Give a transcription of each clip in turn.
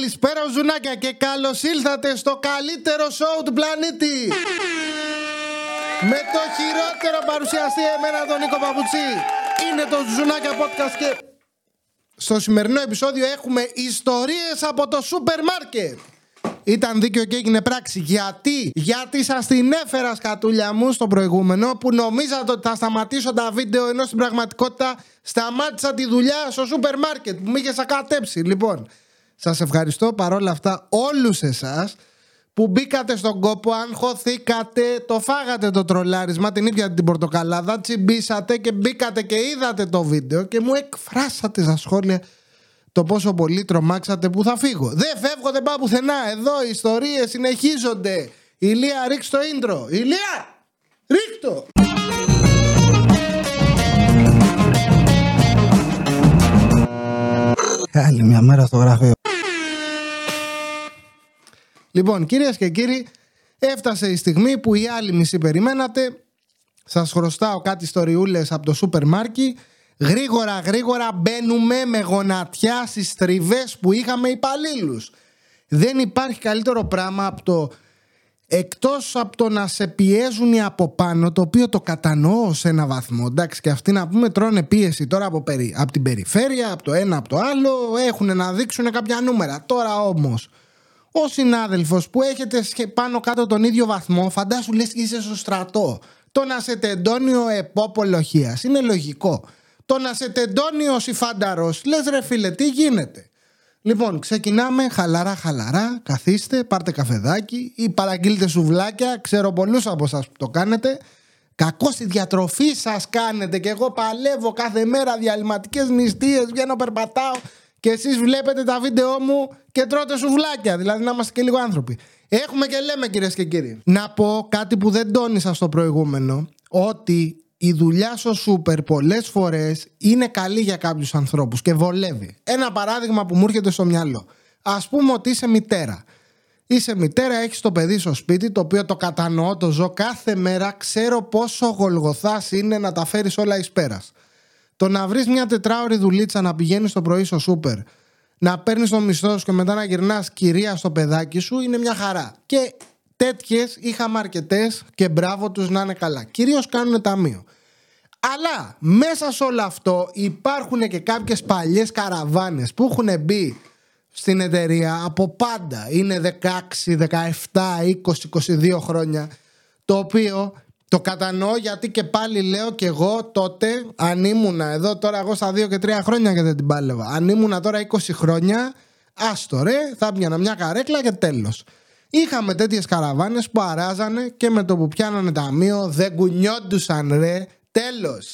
Καλησπέρα ζουνάκια και καλώς ήλθατε στο καλύτερο σοου του πλανήτη Με το χειρότερο παρουσιαστή εμένα τον Νίκο Παπουτσί Είναι το Ζουνάκια Podcast και στο σημερινό επεισόδιο έχουμε ιστορίες από το σούπερ μάρκετ ήταν δίκαιο και έγινε πράξη. Γιατί, γιατί σας την έφερα σκατούλια μου στο προηγούμενο που νομίζατε ότι θα σταματήσω τα βίντεο ενώ στην πραγματικότητα σταμάτησα τη δουλειά στο σούπερ μάρκετ που με είχε σακατέψει. Λοιπόν, σας ευχαριστώ παρόλα αυτά όλους εσάς που μπήκατε στον κόπο, αγχωθήκατε, το φάγατε το τρολάρισμα, την ήπιατε την πορτοκαλάδα, τσιμπήσατε και μπήκατε και είδατε το βίντεο και μου εκφράσατε στα σχόλια το πόσο πολύ τρομάξατε που θα φύγω. Δεν φεύγω, δεν πάω πουθενά. Εδώ οι ιστορίες συνεχίζονται. Ηλία, ρίξ το intro. Ηλία, ρίξ Άλλη μια μέρα στο γραφείο. Λοιπόν, κυρίες και κύριοι, έφτασε η στιγμή που οι άλλοι μισή περιμένατε. Σας χρωστάω κάτι ιστοριούλες από το σούπερ μάρκι Γρήγορα γρήγορα μπαίνουμε με γονατιά στις τριβές που είχαμε υπαλλήλους. Δεν υπάρχει καλύτερο πράγμα από το εκτός από το να σε πιέζουν οι από πάνω το οποίο το κατανοώ σε ένα βαθμό εντάξει και αυτοί να πούμε τρώνε πίεση τώρα από, περι, από την περιφέρεια από το ένα από το άλλο έχουν να δείξουν κάποια νούμερα τώρα όμως ο συνάδελφος που έχετε πάνω κάτω τον ίδιο βαθμό φαντάσου λες και είσαι στο στρατό το να σε τεντώνει ο επόπολοχίας είναι λογικό το να σε τεντώνει ο Σιφάνταρος. Λες ρε φίλε, τι γίνεται. Λοιπόν, ξεκινάμε χαλαρά χαλαρά, καθίστε, πάρτε καφεδάκι ή παραγγείλτε σουβλάκια, ξέρω πολλούς από εσάς που το κάνετε. Κακό στη διατροφή σας κάνετε και εγώ παλεύω κάθε μέρα διαλυματικές νηστείες, βγαίνω περπατάω και εσείς βλέπετε τα βίντεό μου και τρώτε σουβλάκια, δηλαδή να είμαστε και λίγο άνθρωποι. Έχουμε και λέμε κυρίες και κύριοι. Να πω κάτι που δεν τόνισα στο προηγούμενο, ότι η δουλειά στο σούπερ πολλές φορές είναι καλή για κάποιους ανθρώπους και βολεύει. Ένα παράδειγμα που μου έρχεται στο μυαλό. Α πούμε ότι είσαι μητέρα. Είσαι μητέρα, έχεις το παιδί στο σπίτι, το οποίο το κατανοώ, το ζω κάθε μέρα. Ξέρω πόσο γολγοθάς είναι να τα φέρεις όλα εις πέρας. Το να βρεις μια τετράωρη δουλίτσα να πηγαίνεις το πρωί στο σούπερ, να παίρνεις το μισθό σου και μετά να γυρνάς κυρία στο παιδάκι σου είναι μια χαρά. Και τέτοιες είχαμε αρκετές και μπράβο τους να είναι καλά. Κυρίως κάνουν ταμείο. Αλλά μέσα σε όλο αυτό υπάρχουν και κάποιες παλιές καραβάνες που έχουν μπει στην εταιρεία από πάντα. Είναι 16, 17, 20, 22 χρόνια. Το οποίο το κατανοώ γιατί και πάλι λέω και εγώ τότε αν ήμουνα εδώ τώρα εγώ στα 2 και 3 χρόνια και δεν την πάλευα. Αν ήμουνα τώρα 20 χρόνια, άστο ρε, θα πιάνα μια καρέκλα και τέλος. Είχαμε τέτοιες καραβάνες που αράζανε και με το που πιάνανε ταμείο δεν κουνιόντουσαν ρε. Τέλος.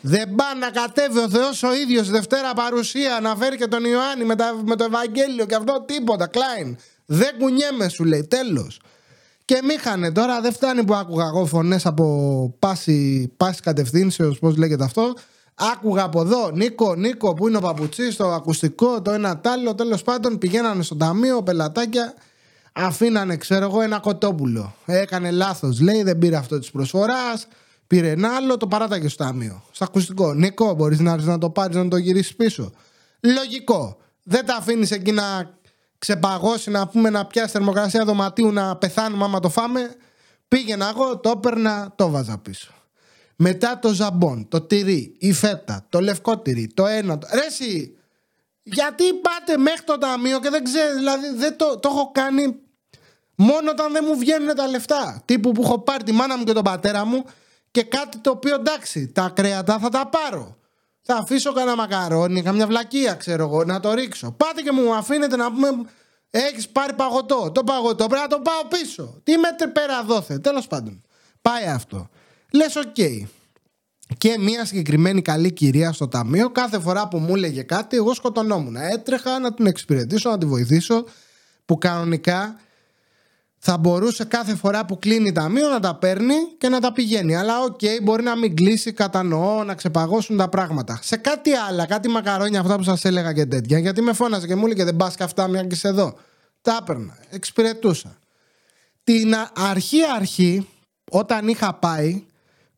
Δεν πά να κατέβει ο Θεός ο ίδιος Δευτέρα παρουσία να φέρει και τον Ιωάννη με, με το Ευαγγέλιο και αυτό τίποτα. Κλάιν. Δεν κουνιέμαι σου λέει. Τέλος. Και μήχανε τώρα, δεν φτάνει που άκουγα εγώ φωνές από πάση, πάση κατευθύνσεως, πώς λέγεται αυτό. Άκουγα από εδώ, Νίκο, Νίκο, που είναι ο παπουτσί, το ακουστικό, το ένα τ' άλλο. Τέλος πάντων, πηγαίνανε στο ταμείο, πελατάκια αφήνανε, ξέρω εγώ, ένα κοτόπουλο. Έκανε λάθος, λέει, δεν πήρε αυτό της προσφοράς. Πήρε ένα άλλο, το παράταγε στο ταμείο. Στο ακουστικό. Νικό, μπορείς να έρθεις να το πάρεις να το γυρίσεις πίσω. Λογικό. Δεν τα αφήνεις εκεί να ξεπαγώσει, να πούμε να πιάσει θερμοκρασία δωματίου, να πεθάνουμε άμα το φάμε. Πήγαινα εγώ, το έπαιρνα, το βάζα πίσω. Μετά το ζαμπόν, το τυρί, η φέτα, το λευκό τυρί, το ένα. Το... Ρε εσύ, γιατί πάτε μέχρι το ταμείο και δεν ξέρεις, δηλαδή δεν το, το έχω κάνει μόνο όταν δεν μου βγαίνουν τα λεφτά. Τύπου που έχω πάρει τη μάνα μου και τον πατέρα μου και κάτι το οποίο εντάξει, τα κρέατα θα τα πάρω. Θα αφήσω κανένα μακαρόνι, καμιά βλακεία ξέρω εγώ, να το ρίξω. Πάτε και μου αφήνετε να πούμε, έχεις πάρει παγωτό. Το παγωτό πρέπει να το πάω πίσω. Τι μέτρη πέρα δώθε. Τέλος πάντων. Πάει αυτό. Λες, OK. Okay και μια συγκεκριμένη καλή κυρία στο ταμείο κάθε φορά που μου έλεγε κάτι εγώ σκοτωνόμουν έτρεχα να την εξυπηρετήσω να τη βοηθήσω που κανονικά θα μπορούσε κάθε φορά που κλείνει ταμείο να τα παίρνει και να τα πηγαίνει. Αλλά OK, okay, μπορεί να μην κλείσει, κατανοώ, να ξεπαγώσουν τα πράγματα. Σε κάτι άλλα, κάτι μακαρόνια αυτά που σας έλεγα και τέτοια, γιατί με φώναζε και μου έλεγε δεν πας και αυτά, μια και είσαι εδώ. Τα έπαιρνα, εξυπηρετούσα. Την αρχή-αρχή, όταν είχα πάει,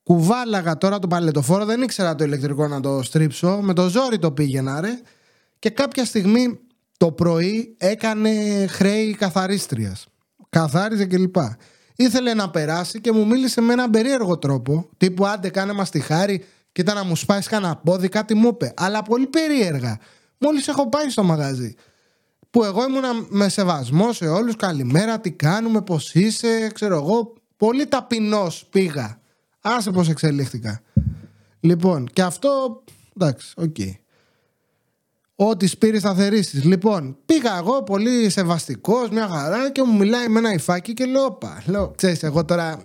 κουβάλαγα τώρα το παλετοφόρο, δεν ήξερα το ηλεκτρικό να το στρίψω. Με το ζόρι το πήγαινα, ρε. Και κάποια στιγμή Το πρωί έκανε χρέη καθαρίστριας. Καθάριζε κλπ. Ήθελε να περάσει και μου μίλησε με έναν περίεργο τρόπο. Τύπου άντε κάνε μας τη χάρη, κοίτα να μου σπάσει κανένα πόδι, κάτι μου είπε. Αλλά πολύ περίεργα. Μόλις έχω πάει στο μαγαζί. Που εγώ ήμουνα με σεβασμό σε όλους, καλημέρα, τι κάνουμε, πώς είσαι, ξέρω εγώ. Πολύ ταπεινός πήγα. Άσε πώς εξελίχθηκα. Λοιπόν, και αυτό, εντάξει, OK. Okay. Ό,τι σπείρεις θα θερίσεις. Λοιπόν, πήγα εγώ πολύ σεβαστικός, μια χαρά και μου μιλάει με ένα υφάκι και λέω: Πα, λέω, ξέρεις, εγώ τώρα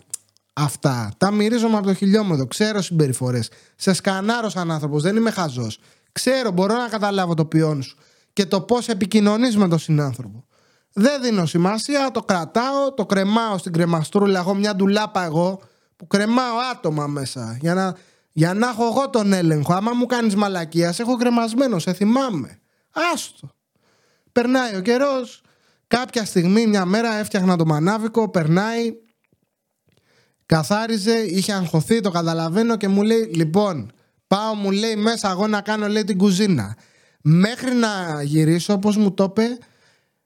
αυτά τα μυρίζομαι από το χιλιόμετρο. Ξέρω συμπεριφορές. Σε σκανάρω σαν άνθρωπος, δεν είμαι χαζός. Ξέρω, μπορώ να καταλάβω το ποιόν σου και το πώς επικοινωνείς με τον συνάνθρωπο. Δεν δίνω σημασία, το κρατάω, το κρεμάω στην κρεμαστρούλα. Έχω μια ντουλάπα εγώ που κρεμάω άτομα μέσα για να για να έχω εγώ τον έλεγχο. Άμα μου κάνεις μαλακία, σε έχω κρεμασμένο, σε θυμάμαι. Άστο. Περνάει ο καιρός. Κάποια στιγμή, μια μέρα έφτιαχνα το μανάβικο, περνάει. Καθάριζε, είχε αγχωθεί, το καταλαβαίνω και μου λέει: Λοιπόν, πάω, μου λέει μέσα εγώ να κάνω λέει την κουζίνα. Μέχρι να γυρίσω, όπως μου το είπε,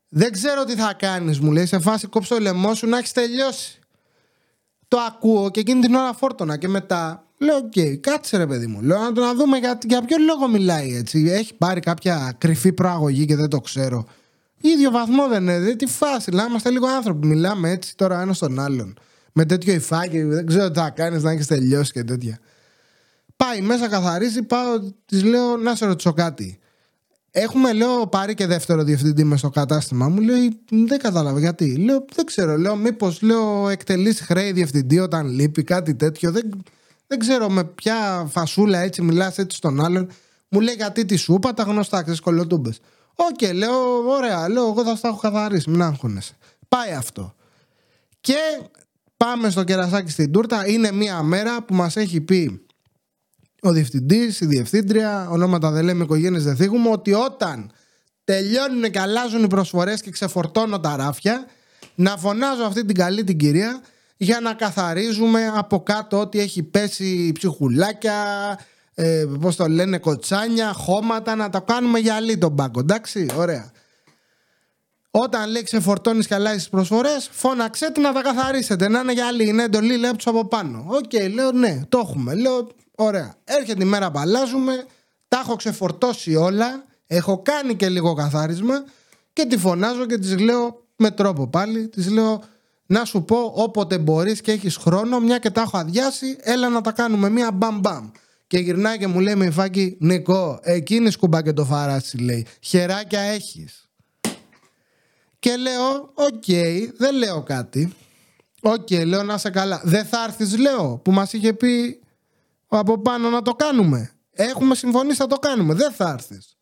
δεν ξέρω τι θα κάνεις, μου λέει. Σε φάση κόψω το λαιμό σου να έχεις τελειώσει. Το ακούω και εκείνη την ώρα φόρτωνα και μετά Λέω, OK, okay, κάτσε ρε παιδί μου. Λέω, να το να δούμε για, για ποιο λόγο μιλάει έτσι. Έχει πάρει κάποια κρυφή προαγωγή και δεν το ξέρω. ίδιο βαθμό δεν είναι. τι φάση. Να είμαστε λίγο άνθρωποι. Μιλάμε έτσι τώρα ένα στον άλλον. Με τέτοιο υφάκι, δεν ξέρω τι θα κάνεις να έχεις τελειώσει και τέτοια. Πάει μέσα, καθαρίζει, πάω, της λέω να σε ρωτήσω κάτι. Έχουμε, λέω, πάρει και δεύτερο διευθυντή μες στο κατάστημα μου. Λέει, δεν κατάλαβα γιατί. Λέω, δεν ξέρω. Λέω, μήπως λέω εκτελείς χρέη διευθυντή όταν λείπει κάτι τέτοιο. Δεν, δεν ξέρω με ποια φασούλα έτσι μιλάς έτσι στον άλλον. Μου λέει γιατί τι σου 'πα, τα γνωστά, ξέρεις κωλοτούμπες. Οκ, λέω, ωραία, λέω, εγώ θα στα έχω καθαρίσει, μην αγχώνεσαι. Πάει αυτό. Και πάμε στο κερασάκι στην τούρτα. Είναι μία μέρα που μας έχει πει ο διευθυντής, η διευθύντρια, ονόματα δεν λέμε, οικογένειες δεν θίγουμε, ότι όταν τελειώνουν και αλλάζουν οι προσφορές και ξεφορτώνω τα ράφια, να φωνάζω αυτή την καλή την κυρία για να καθαρίζουμε από κάτω ό,τι έχει πέσει ψυχουλάκια, ε, πώς το λένε, κοτσάνια, χώματα, να τα κάνουμε γυαλί τον πάγκο, εντάξει, ωραία. Όταν λέει ξεφορτώνεις και αλλάζεις τις προσφορές, φώναξε να τα καθαρίσετε. Να είναι γυαλί, είναι εντολή, λέω από πάνω. OK, okay, λέω ναι, το έχουμε. Λέω ωραία. Έρχεται η μέρα που αλλάζουμε, τα έχω ξεφορτώσει όλα, έχω κάνει και λίγο καθάρισμα και τη φωνάζω και της λέω με τρόπο πάλι, της λέω να σου πω όποτε μπορείς και έχεις χρόνο, μια και τα έχω αδειάσει, έλα να τα κάνουμε μία μπαμ μπαμ. Και γυρνάει και μου λέει με υφάκι, Νίκο, εκεί είναι η σκούπα και το φαράσι, λέει. Χεράκια έχεις. Και λέω, οκ, δεν λέω κάτι. Οκ, λέω να 'σαι καλά. Δεν θα έρθεις, λέω, που μας είχε πει από πάνω να το κάνουμε. Έχουμε συμφωνήσει να το κάνουμε. Δεν θα έρθεις.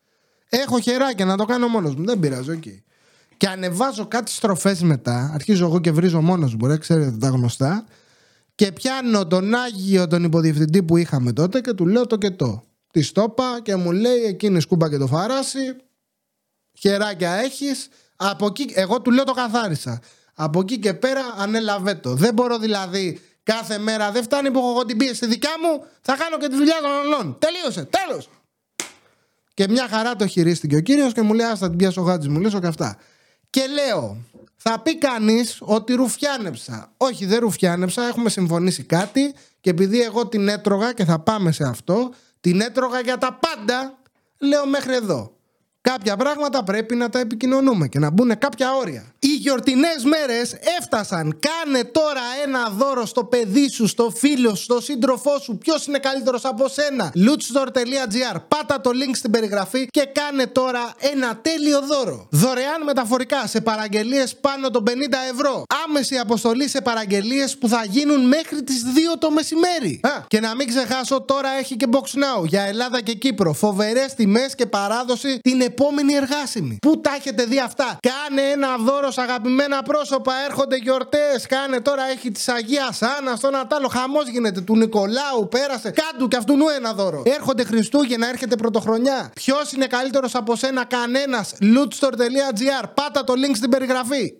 Έχω χεράκια να το κάνω μόνος μου. Δεν πειράζει, οκ. Και ανεβάζω κάτι στροφές μετά. Αρχίζω εγώ και βρίζω μόνος μου, μπορεί, ξέρετε τα γνωστά. Και πιάνω τον Άγιο τον υποδιευθυντή που είχαμε τότε και του λέω το και το. Της το 'πα και μου λέει εκεί είναι η σκούπα και το φαράσι. Χεράκια έχεις. Από εκεί, εγώ του λέω το καθάρισα. Από εκεί και πέρα ανέλαβε το. Δεν μπορώ δηλαδή κάθε μέρα, δεν φτάνει που έχω εγώ την πίεση δικιά μου, θα κάνω και τη δουλειά των άλλων. Τελείωσε, τέλος. Και μια χαρά το χειρίστηκε ο κύριος και μου λέει: Άστα την πιάσω γάτι μου, λε και αυτά. Και λέω, θα πει κανείς ότι ρουφιάνεψα. Όχι, δεν ρουφιάνεψα. Έχουμε συμφωνήσει κάτι και επειδή εγώ την έτρωγα και θα πάμε σε αυτό, την έτρωγα για τα πάντα. Λέω μέχρι εδώ. Κάποια πράγματα πρέπει να τα επικοινωνούμε και να μπουν κάποια όρια. Οι γιορτινές μέρες έφτασαν. Κάνε τώρα ένα δώρο στο παιδί σου, στο φίλο σου, στο σύντροφό σου. Ποιος είναι καλύτερος από σένα; lootstore.gr. Πάτα το link στην περιγραφή και κάνε τώρα ένα τέλειο δώρο. Δωρεάν μεταφορικά σε παραγγελίες πάνω των 50 ευρώ. Άμεση αποστολή σε παραγγελίες που θα γίνουν μέχρι τις 2 το μεσημέρι. Α, και να μην ξεχάσω, τώρα έχει και Box Now για Ελλάδα και Κύπρο. Φοβερές τιμές και παράδοση την επόμενη εργάσιμη. Πού τα έχετε δει αυτά; Κάνε ένα δώρο σε αγαπημένα πρόσωπα. Έρχονται γιορτές. Κάνε τώρα έχει της Αγίας Άννας στο Νατάλο. Χαμός γίνεται του Νικολάου. Πέρασε. Κάντου και αυτού νου ένα δώρο. Έρχονται Χριστούγεννα, έρχεται Πρωτοχρονιά. Ποιος είναι καλύτερος από σένα, κανένας. lootstore.gr. Πάτα το link στην περιγραφή.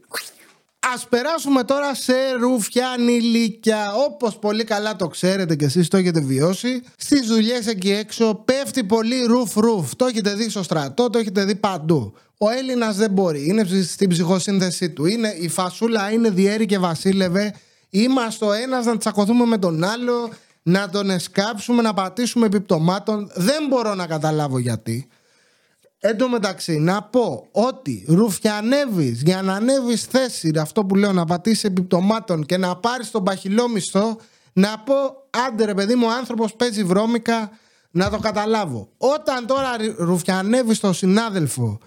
Α περάσουμε τώρα σε ρουφιανιλίκια. Όπως πολύ καλά το ξέρετε και εσείς το έχετε βιώσει, στις δουλειές εκεί έξω πέφτει πολύ ρουφ ρουφ. Το έχετε δει στο στρατό, το έχετε δει παντού. Ο Έλληνας δεν μπορεί. Είναι στην ψυχοσύνθεσή του. Είναι, η φασούλα είναι διέρη και βασίλευε. Είμαστε ο ένας να τσακωθούμε με τον άλλο, να τον εσκάψουμε, να πατήσουμε επιπτωμάτων. Δεν μπορώ να καταλάβω γιατί. Εν τω μεταξύ, να πω ότι ρουφιανεύεις για να ανέβεις θέση, αυτό που λέω, να πατήσεις επιπτωμάτων και να πάρεις τον παχυλό μισθό, να πω άντε ρε παιδί μου, ο άνθρωπος παίζει βρώμικα, να το καταλάβω. Όταν τώρα ρουφιανεύεις τον συνάδελφο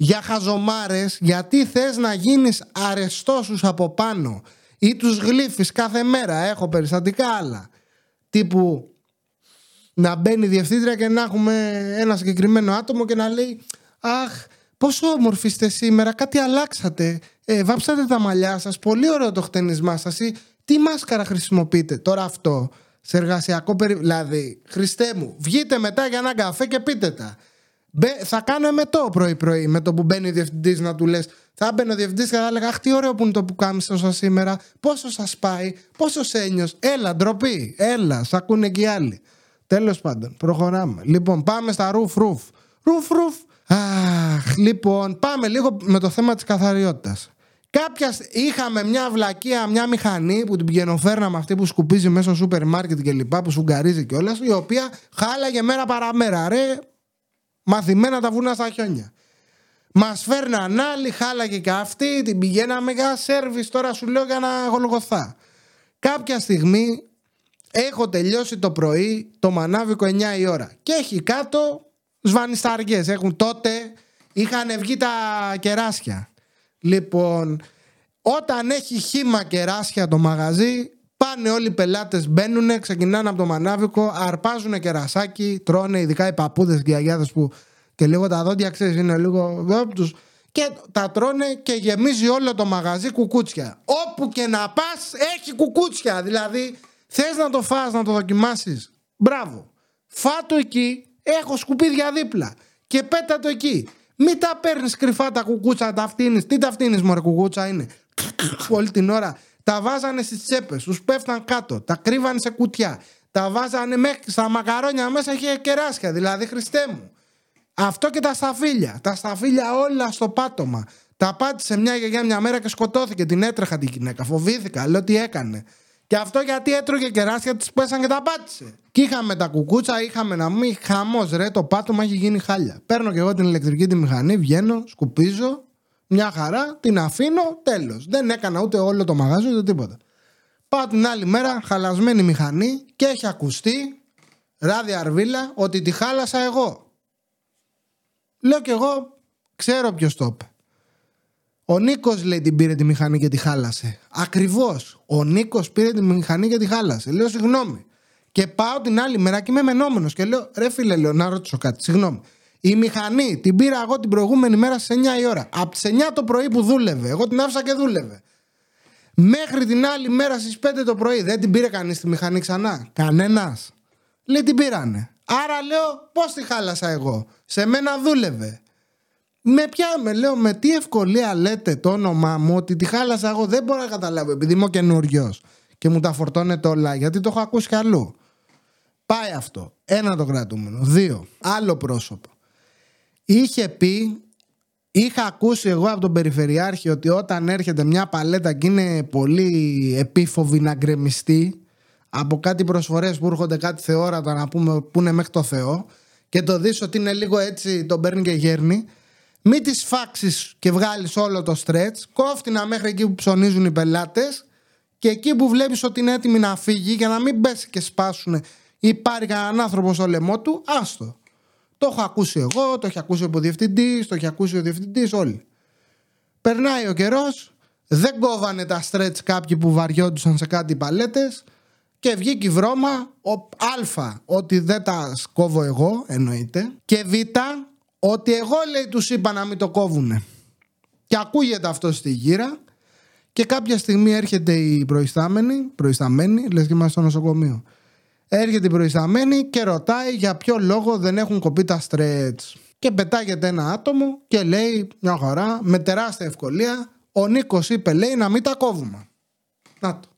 για χαζομάρες, γιατί θες να γίνεις αρεστός από πάνω ή τους γλύφεις κάθε μέρα, έχω περιστατικά άλλα, τύπου να μπαίνει η διευθύντρια και να έχουμε ένα συγκεκριμένο άτομο και να λέει «Αχ, πόσο όμορφη είστε σήμερα, κάτι αλλάξατε, ε, βάψατε τα μαλλιά σας, πολύ ωραίο το χτενισμά σας ή τι μάσκαρα χρησιμοποιείτε». Τώρα αυτό σε εργασιακό περίπτωση. Δηλαδή, Χριστέ μου, βγείτε μετά για έναν καφέ και πείτε τα. Θα κάνω εμετό πρωί-πρωί με το που μπαίνει ο διευθυντής να του λες. Θα μπαίνει ο διευθυντής και θα έλεγα Αχ, τι ωραίο που είναι το που κάμισε σα σήμερα. Πόσο σας πάει, πόσο ένιω. Έλα, ντροπή. Έλα, σ' ακούνε και οι άλλοι. Τέλος πάντων, προχωράμε. Λοιπόν, πάμε στα ρουφ ρουφ. Ρουφ ρουφ. Αχ, λοιπόν, πάμε λίγο με το θέμα της καθαριότητας. Κάποια είχαμε μια βλακεία, μια μηχανή που την πηγαινοφέρναμε αυτή που σκουπίζει μέσα στο σούπερ μάρκετ και λοιπά, που σουγκαρίζει κιόλας, η οποία χάλαγε μέρα παραμέρα. Ρε, μαθημένα τα βουνά στα χιόνια. Μας φέρναν άλλοι, χάλαγε και αυτή, την πηγαίναμε για σερβις τώρα σου λέω για να γολγοθά. Κάποια στιγμή έχω τελειώσει το πρωί το μανάβικο 9 η ώρα και έχει κάτω σβανισταριές. Έχουν τότε, είχαν βγει τα κεράσια. Λοιπόν, όταν έχει χήμα κεράσια το μαγαζί, πάνε όλοι οι πελάτες, μπαίνουν, ξεκινάνε από το μανάβικο, αρπάζουν κερασάκι, τρώνε ειδικά οι παππούδες και οι αγιάδες που και λίγο τα δόντια ξέρεις είναι λίγο τους, και τα τρώνε και γεμίζει όλο το μαγαζί κουκούτσια. Όπου και να πας έχει κουκούτσια, δηλαδή θες να το φας, να το δοκιμάσεις. Μπράβο. Φάτο εκεί, έχω σκουπίδια δίπλα και πέτα το εκεί. Μην τα παίρνεις κρυφά τα κουκούτσα, τα φτύνεις. Τι τα φτύνεις, Μωρέ, κουκούτσα είναι. Όλη την ώρα. Τα βάζανε στις τσέπες, τους πέφταν κάτω, τα κρύβανε σε κουτιά. Τα βάζανε μέχρι στα μακαρόνια μέσα είχε κεράσια. Δηλαδή, Χριστέ μου. Αυτό και τα σταφύλια. Τα σταφύλια όλα στο πάτωμα. Τα πάτησε μια γιαγιά μια μέρα και σκοτώθηκε. Την έτρεχα την γυναίκα. Φοβήθηκα. Λέω τι έκανε. Και αυτό γιατί έτρωγε κεράσια, της πέσαν και τα πάτησε. Και είχαμε τα κουκούτσα, είχαμε να μην χαμός ρε, το πάτωμα έχει γίνει χάλια. Παίρνω και εγώ την ηλεκτρική τη μηχανή, βγαίνω, σκουπίζω, μια χαρά, την αφήνω, τέλος. Δεν έκανα ούτε όλο το μαγάζι ούτε τίποτα. Πάω την άλλη μέρα, χαλασμένη μηχανή και έχει ακουστεί, ράδι αρβίλα, ότι τη χάλασα εγώ. Λέω κι εγώ, ξέρω ποιος το είπε. Ο Νίκος λέει την πήρε τη μηχανή και τη χάλασε. Ακριβώς. Ο Νίκος πήρε τη μηχανή και τη χάλασε. Λέω συγγνώμη. Και πάω την άλλη μέρα και είμαι μενόμενος και λέω ρε φίλε, λέω να ρωτήσω κάτι. Συγγνώμη. Η μηχανή την πήρα εγώ την προηγούμενη μέρα στι 9 η ώρα. Από τις 9 το πρωί που δούλευε. Εγώ την άφησα και δούλευε. Μέχρι την άλλη μέρα στις 5 το πρωί δεν την πήρε κανείς τη μηχανή ξανά; Κανένας. Λέει την πήρανε. Άρα λέω πώς τη χάλασα εγώ; Σε μένα δούλευε. Με ποια, με λέω, με τι ευκολία λέτε το όνομά μου ότι τη χάλασα εγώ; Δεν μπορώ να καταλάβω επειδή είμαι καινούριος και μου τα φορτώνετε όλα γιατί το έχω ακούσει κι αλλού. Πάει αυτό. Ένα το κρατούμενο. Δύο. Άλλο πρόσωπο. Είχε πει, είχα ακούσει εγώ από τον Περιφερειάρχη ότι όταν έρχεται μια παλέτα και είναι πολύ επίφοβη να γκρεμιστεί από κάτι προσφορές που έρχονται κάτι θεόρατα να πούμε που είναι μέχρι το Θεό και το δεις ότι είναι λίγο έτσι τον παίρνει και γέρνει μην τις φάξεις και βγάλεις όλο το stretch κόφτηνα μέχρι εκεί που ψωνίζουν οι πελάτες και εκεί που βλέπεις ότι είναι έτοιμη να φύγει για να μην πέσει και σπάσουν ή πάρει κανέναν άνθρωπος στο λαιμό του, άστο. Το έχω ακούσει εγώ, το έχει ακούσει ο διευθυντή, το έχει ακούσει ο διευθυντής, όλοι. Περνάει ο καιρός, δεν κόβανε τα stretch κάποιοι που βαριόντουσαν σε κάτι παλέτες και βγήκε η βρώμα. Ο, α, ότι δεν τα κόβω εγώ, εννοείται. Και β, ότι εγώ λέει τους είπα να μην το κόβουνε. Και ακούγεται αυτό στη γύρα και κάποια στιγμή έρχεται η προϊστάμενη, προϊσταμένη, λες και είμαστε στο νοσοκομείο. Έρχεται η προϊσταμένη και ρωτάει για ποιο λόγο δεν έχουν κοπεί τα στρέτς. Και πετάγεται ένα άτομο και λέει μια χαρά με τεράστια ευκολία ο Νίκος είπε λέει να μην τα κόβουμε. Να το.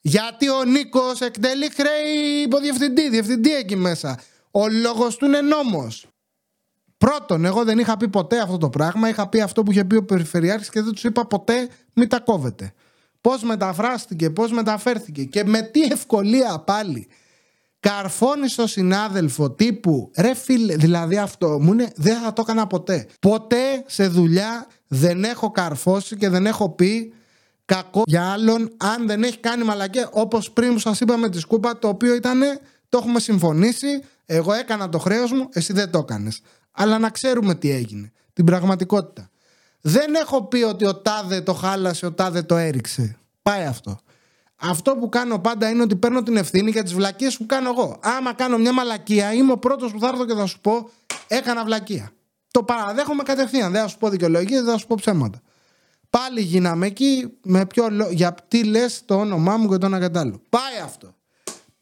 Γιατί ο Νίκος εκτελεί χρέη υποδιευθυντή, διευθυντή εκεί μέσα. Ο λόγος του είναι νόμος. Πρώτον, εγώ δεν είχα πει ποτέ αυτό το πράγμα. Είχα πει αυτό που είχε πει ο Περιφερειάρχης και δεν τους είπα ποτέ μην τα κόβετε. Πώς μεταφράστηκε, πώς μεταφέρθηκε και με τι ευκολία πάλι. Καρφώνει στο συνάδελφο τύπου ρε φίλε, δηλαδή αυτό μου είναι δεν θα το έκανα ποτέ. Ποτέ σε δουλειά δεν έχω καρφώσει και δεν έχω πει κακό για άλλον αν δεν έχει κάνει μαλακέ όπως πριν που σας είπα με τη σκούπα το οποίο ήταν το έχουμε συμφωνήσει εγώ έκανα το χρέος μου εσύ δεν το έκανες αλλά να ξέρουμε τι έγινε την πραγματικότητα δεν έχω πει ότι ο τάδε το χάλασε ο τάδε το έριξε πάει αυτό αυτό που κάνω πάντα είναι ότι παίρνω την ευθύνη για τις βλακίες που κάνω εγώ. Άμα κάνω μια μαλακία, είμαι ο πρώτος που θα έρθω και θα σου πω: Έκανα βλακία. Το παραδέχομαι κατευθείαν. Δεν θα σου πω δικαιολογίες, δεν θα σου πω ψέματα. Πάλι γίναμε εκεί με ποιο λόγο. Για τι λες το όνομά μου και το ένα κατάλληλο. Πάει αυτό.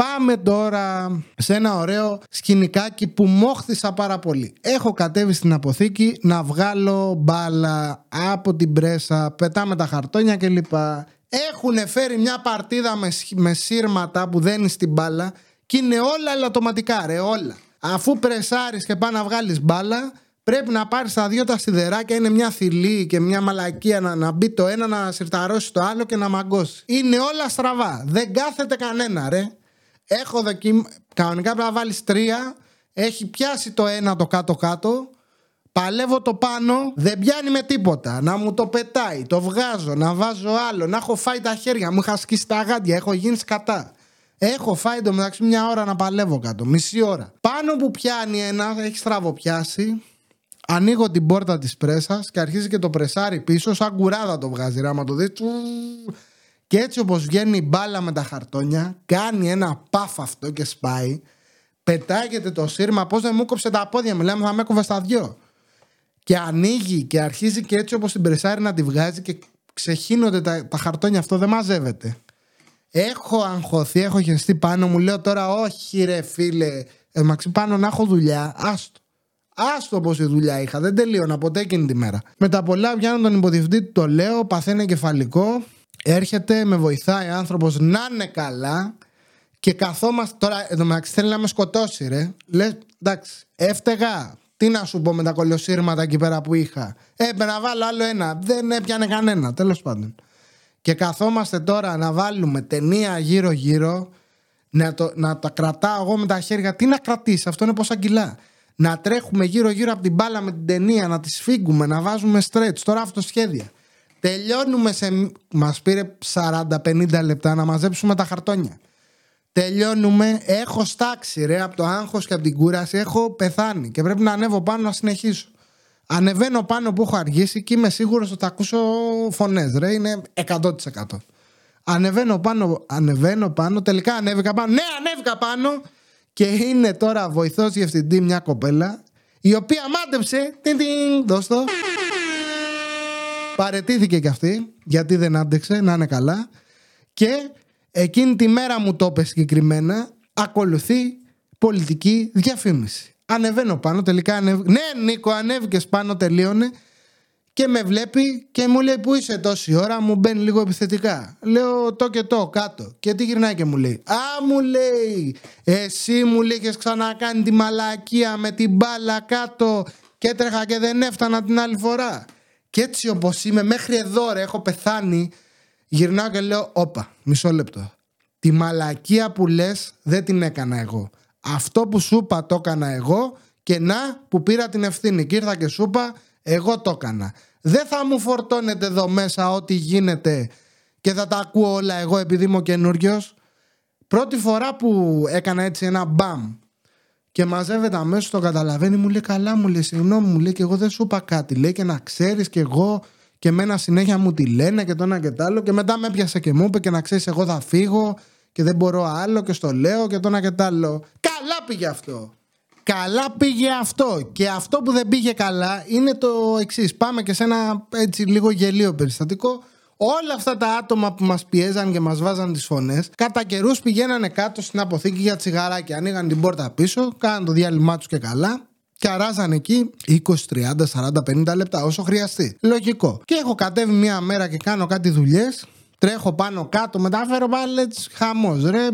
Πάμε τώρα σε ένα ωραίο σκηνικάκι που μόχθησα πάρα πολύ. Έχω κατέβει στην αποθήκη να βγάλω μπάλα από την πρέσα, πετάμε τα χαρτόνια κλπ. Έχουν φέρει μια παρτίδα με, με σύρματα που δένεις στην μπάλα και είναι όλα ελαττωματικά, ρε, όλα. Αφού πρεσάρεις και πάει να βγάλεις μπάλα, πρέπει να πάρεις τα δύο τα σιδεράκια, είναι μια θηλή και μια μαλακία να, να μπει το ένα, να συρταρώσει το άλλο και να μαγκώσει. Είναι όλα στραβά. Δεν κάθεται κανένα, ρε. Έχω δοκιμ... Κανονικά πρέπει να βάλεις τρία. Έχει πιάσει το ένα το κάτω-κάτω Παλεύω το πάνω, δεν πιάνει με τίποτα. Να μου το πετάει, το βγάζω, να βάζω άλλο, να έχω φάει τα χέρια μου, είχα σκίσει τα γάντια, έχω γίνει σκατά. Έχω φάει το μεταξύ μια ώρα να παλεύω κάτω, μισή ώρα. Πάνω που πιάνει ένα, έχει στραβοπιάσει. Ανοίγω την πόρτα της πρέσας και αρχίζει και το πρεσάρι πίσω, σαν κουράδα το βγάζει. Ράμα το δεις. Και έτσι όπως βγαίνει η μπάλα με τα χαρτόνια, κάνει ένα παφ αυτό και σπάει. Πετάγεται το σύρμα, πώς δεν μου κόψε τα πόδια, μιλάμε, θα με έκοβε στα δυο και ανοίγει και αρχίζει και έτσι όπως την πρεσάρει να τη βγάζει και ξεχύνονται τα, τα χαρτόνια αυτό δεν μαζεύεται. Έχω αγχωθεί, έχω χεστεί πάνω μου, λέω τώρα όχι ρε φίλε, ε, πάνω να έχω δουλειά, άστο. Άστο πως η δουλειά είχα, δεν τελείωνα ποτέ εκείνη τη μέρα. Με τα πολλά βγαίνω τον υποδιευθυντή του το λέω, παθαίνει κεφαλικό, έρχεται, με βοηθάει άνθρωπος να είναι καλά και καθόμαστε τώρα, εδώ μεταξύ θέλει να με σκοτώσει ρε. Λες, εντάξει, έφταιγα, τι να σου πω με τα κολοσύρματα εκεί πέρα που είχα. Έπρεπε να βάλω άλλο ένα. Δεν έπιανε κανένα, τέλος πάντων. Και καθόμαστε τώρα να βάλουμε ταινία γύρω-γύρω, να, το, να τα κρατάω εγώ με τα χέρια. Τι να κρατήσεις, αυτό είναι πόσα κιλά. Να τρέχουμε γύρω-γύρω από την μπάλα με την ταινία, να τη σφίγγουμε, να βάζουμε stretch. Τώρα αυτό σχέδια. Τελειώνουμε σε. Μας πήρε 40-50 λεπτά να μαζέψουμε τα χαρτόνια. Τελειώνουμε. Έχω στάξει ρε από το άγχος και από την κούραση. Έχω πεθάνει και πρέπει να ανέβω πάνω να συνεχίσω. Ανεβαίνω πάνω που έχω αργήσει και είμαι σίγουρος ότι θα ακούσω φωνές. Ρε είναι 100%. Ανεβαίνω πάνω, ανεβαίνω πάνω. Τελικά ανέβηκα πάνω. Ναι, ανέβηκα πάνω. Και είναι τώρα βοηθός διευθυντή μια κοπέλα η οποία μάντεψε. Τιν, τιν, δώσ' το. Παρετήθηκε κι αυτή γιατί δεν άντεξε να είναι καλά. Και Εκείνη τη μέρα μου το είπε συγκεκριμένα. Ακολουθεί πολιτική διαφήμιση. Ανεβαίνω πάνω, τελικά ανέβη... Ναι, Νίκο, ανέβηκες πάνω, τελείωνε. Και με βλέπει και μου λέει: Πού είσαι τόση ώρα, μου μπαίνει λίγο επιθετικά. Λέω το και το κάτω. Και τι γυρνάει και μου λέει: Α, μου λέει, εσύ μου λέει: Έχει ξανακάνει τη μαλακία με την μπάλα κάτω και έτρεχα και δεν έφτανα την άλλη φορά. Και έτσι όπως είμαι, μέχρι εδώ ρε, έχω πεθάνει Γυρνάω και λέω, όπα, μισό λεπτό. Τη μαλακία που λες δεν την έκανα εγώ. Αυτό που σου είπα το έκανα εγώ και να που πήρα την ευθύνη. Και ήρθα και σου είπα, εγώ το έκανα. Δεν θα μου φορτώνετε εδώ μέσα ό,τι γίνεται και θα τα ακούω όλα εγώ επειδή είμαι ο καινούριος. Πρώτη φορά που έκανα έτσι ένα μπαμ και μαζεύεται αμέσως το καταλαβαίνει, μου λέει καλά, μου λέει συγγνώμη, μου λέει και εγώ δεν σου είπα κάτι. Λέει και να ξέρεις και εγώ και μένα συνέχεια μου τη λένε και το ένα και το άλλο. Και μετά με έπιασε και μου είπε και να ξέρεις, εγώ θα φύγω και δεν μπορώ άλλο και στο λέω και το ένα και το άλλο. Καλά πήγε αυτό. Καλά πήγε αυτό. Και αυτό που δεν πήγε καλά είναι το εξής. Πάμε και σε ένα έτσι λίγο γελίο περιστατικό. Όλα αυτά τα άτομα που μας πιέζαν και μας βάζαν τις φωνές, κατά καιρούς πηγαίνανε κάτω στην αποθήκη για τσιγαράκια. Ανοίγαν την πόρτα πίσω, κάναν το διάλειμμά τους και καλά και αράζαν εκεί 20, 30, 40, 50 λεπτά όσο χρειαστεί. Λογικό. Και έχω κατέβει μία μέρα και κάνω κάτι δουλειές. Τρέχω πάνω κάτω, μεταφέρω πάλι χαμός. Ρε,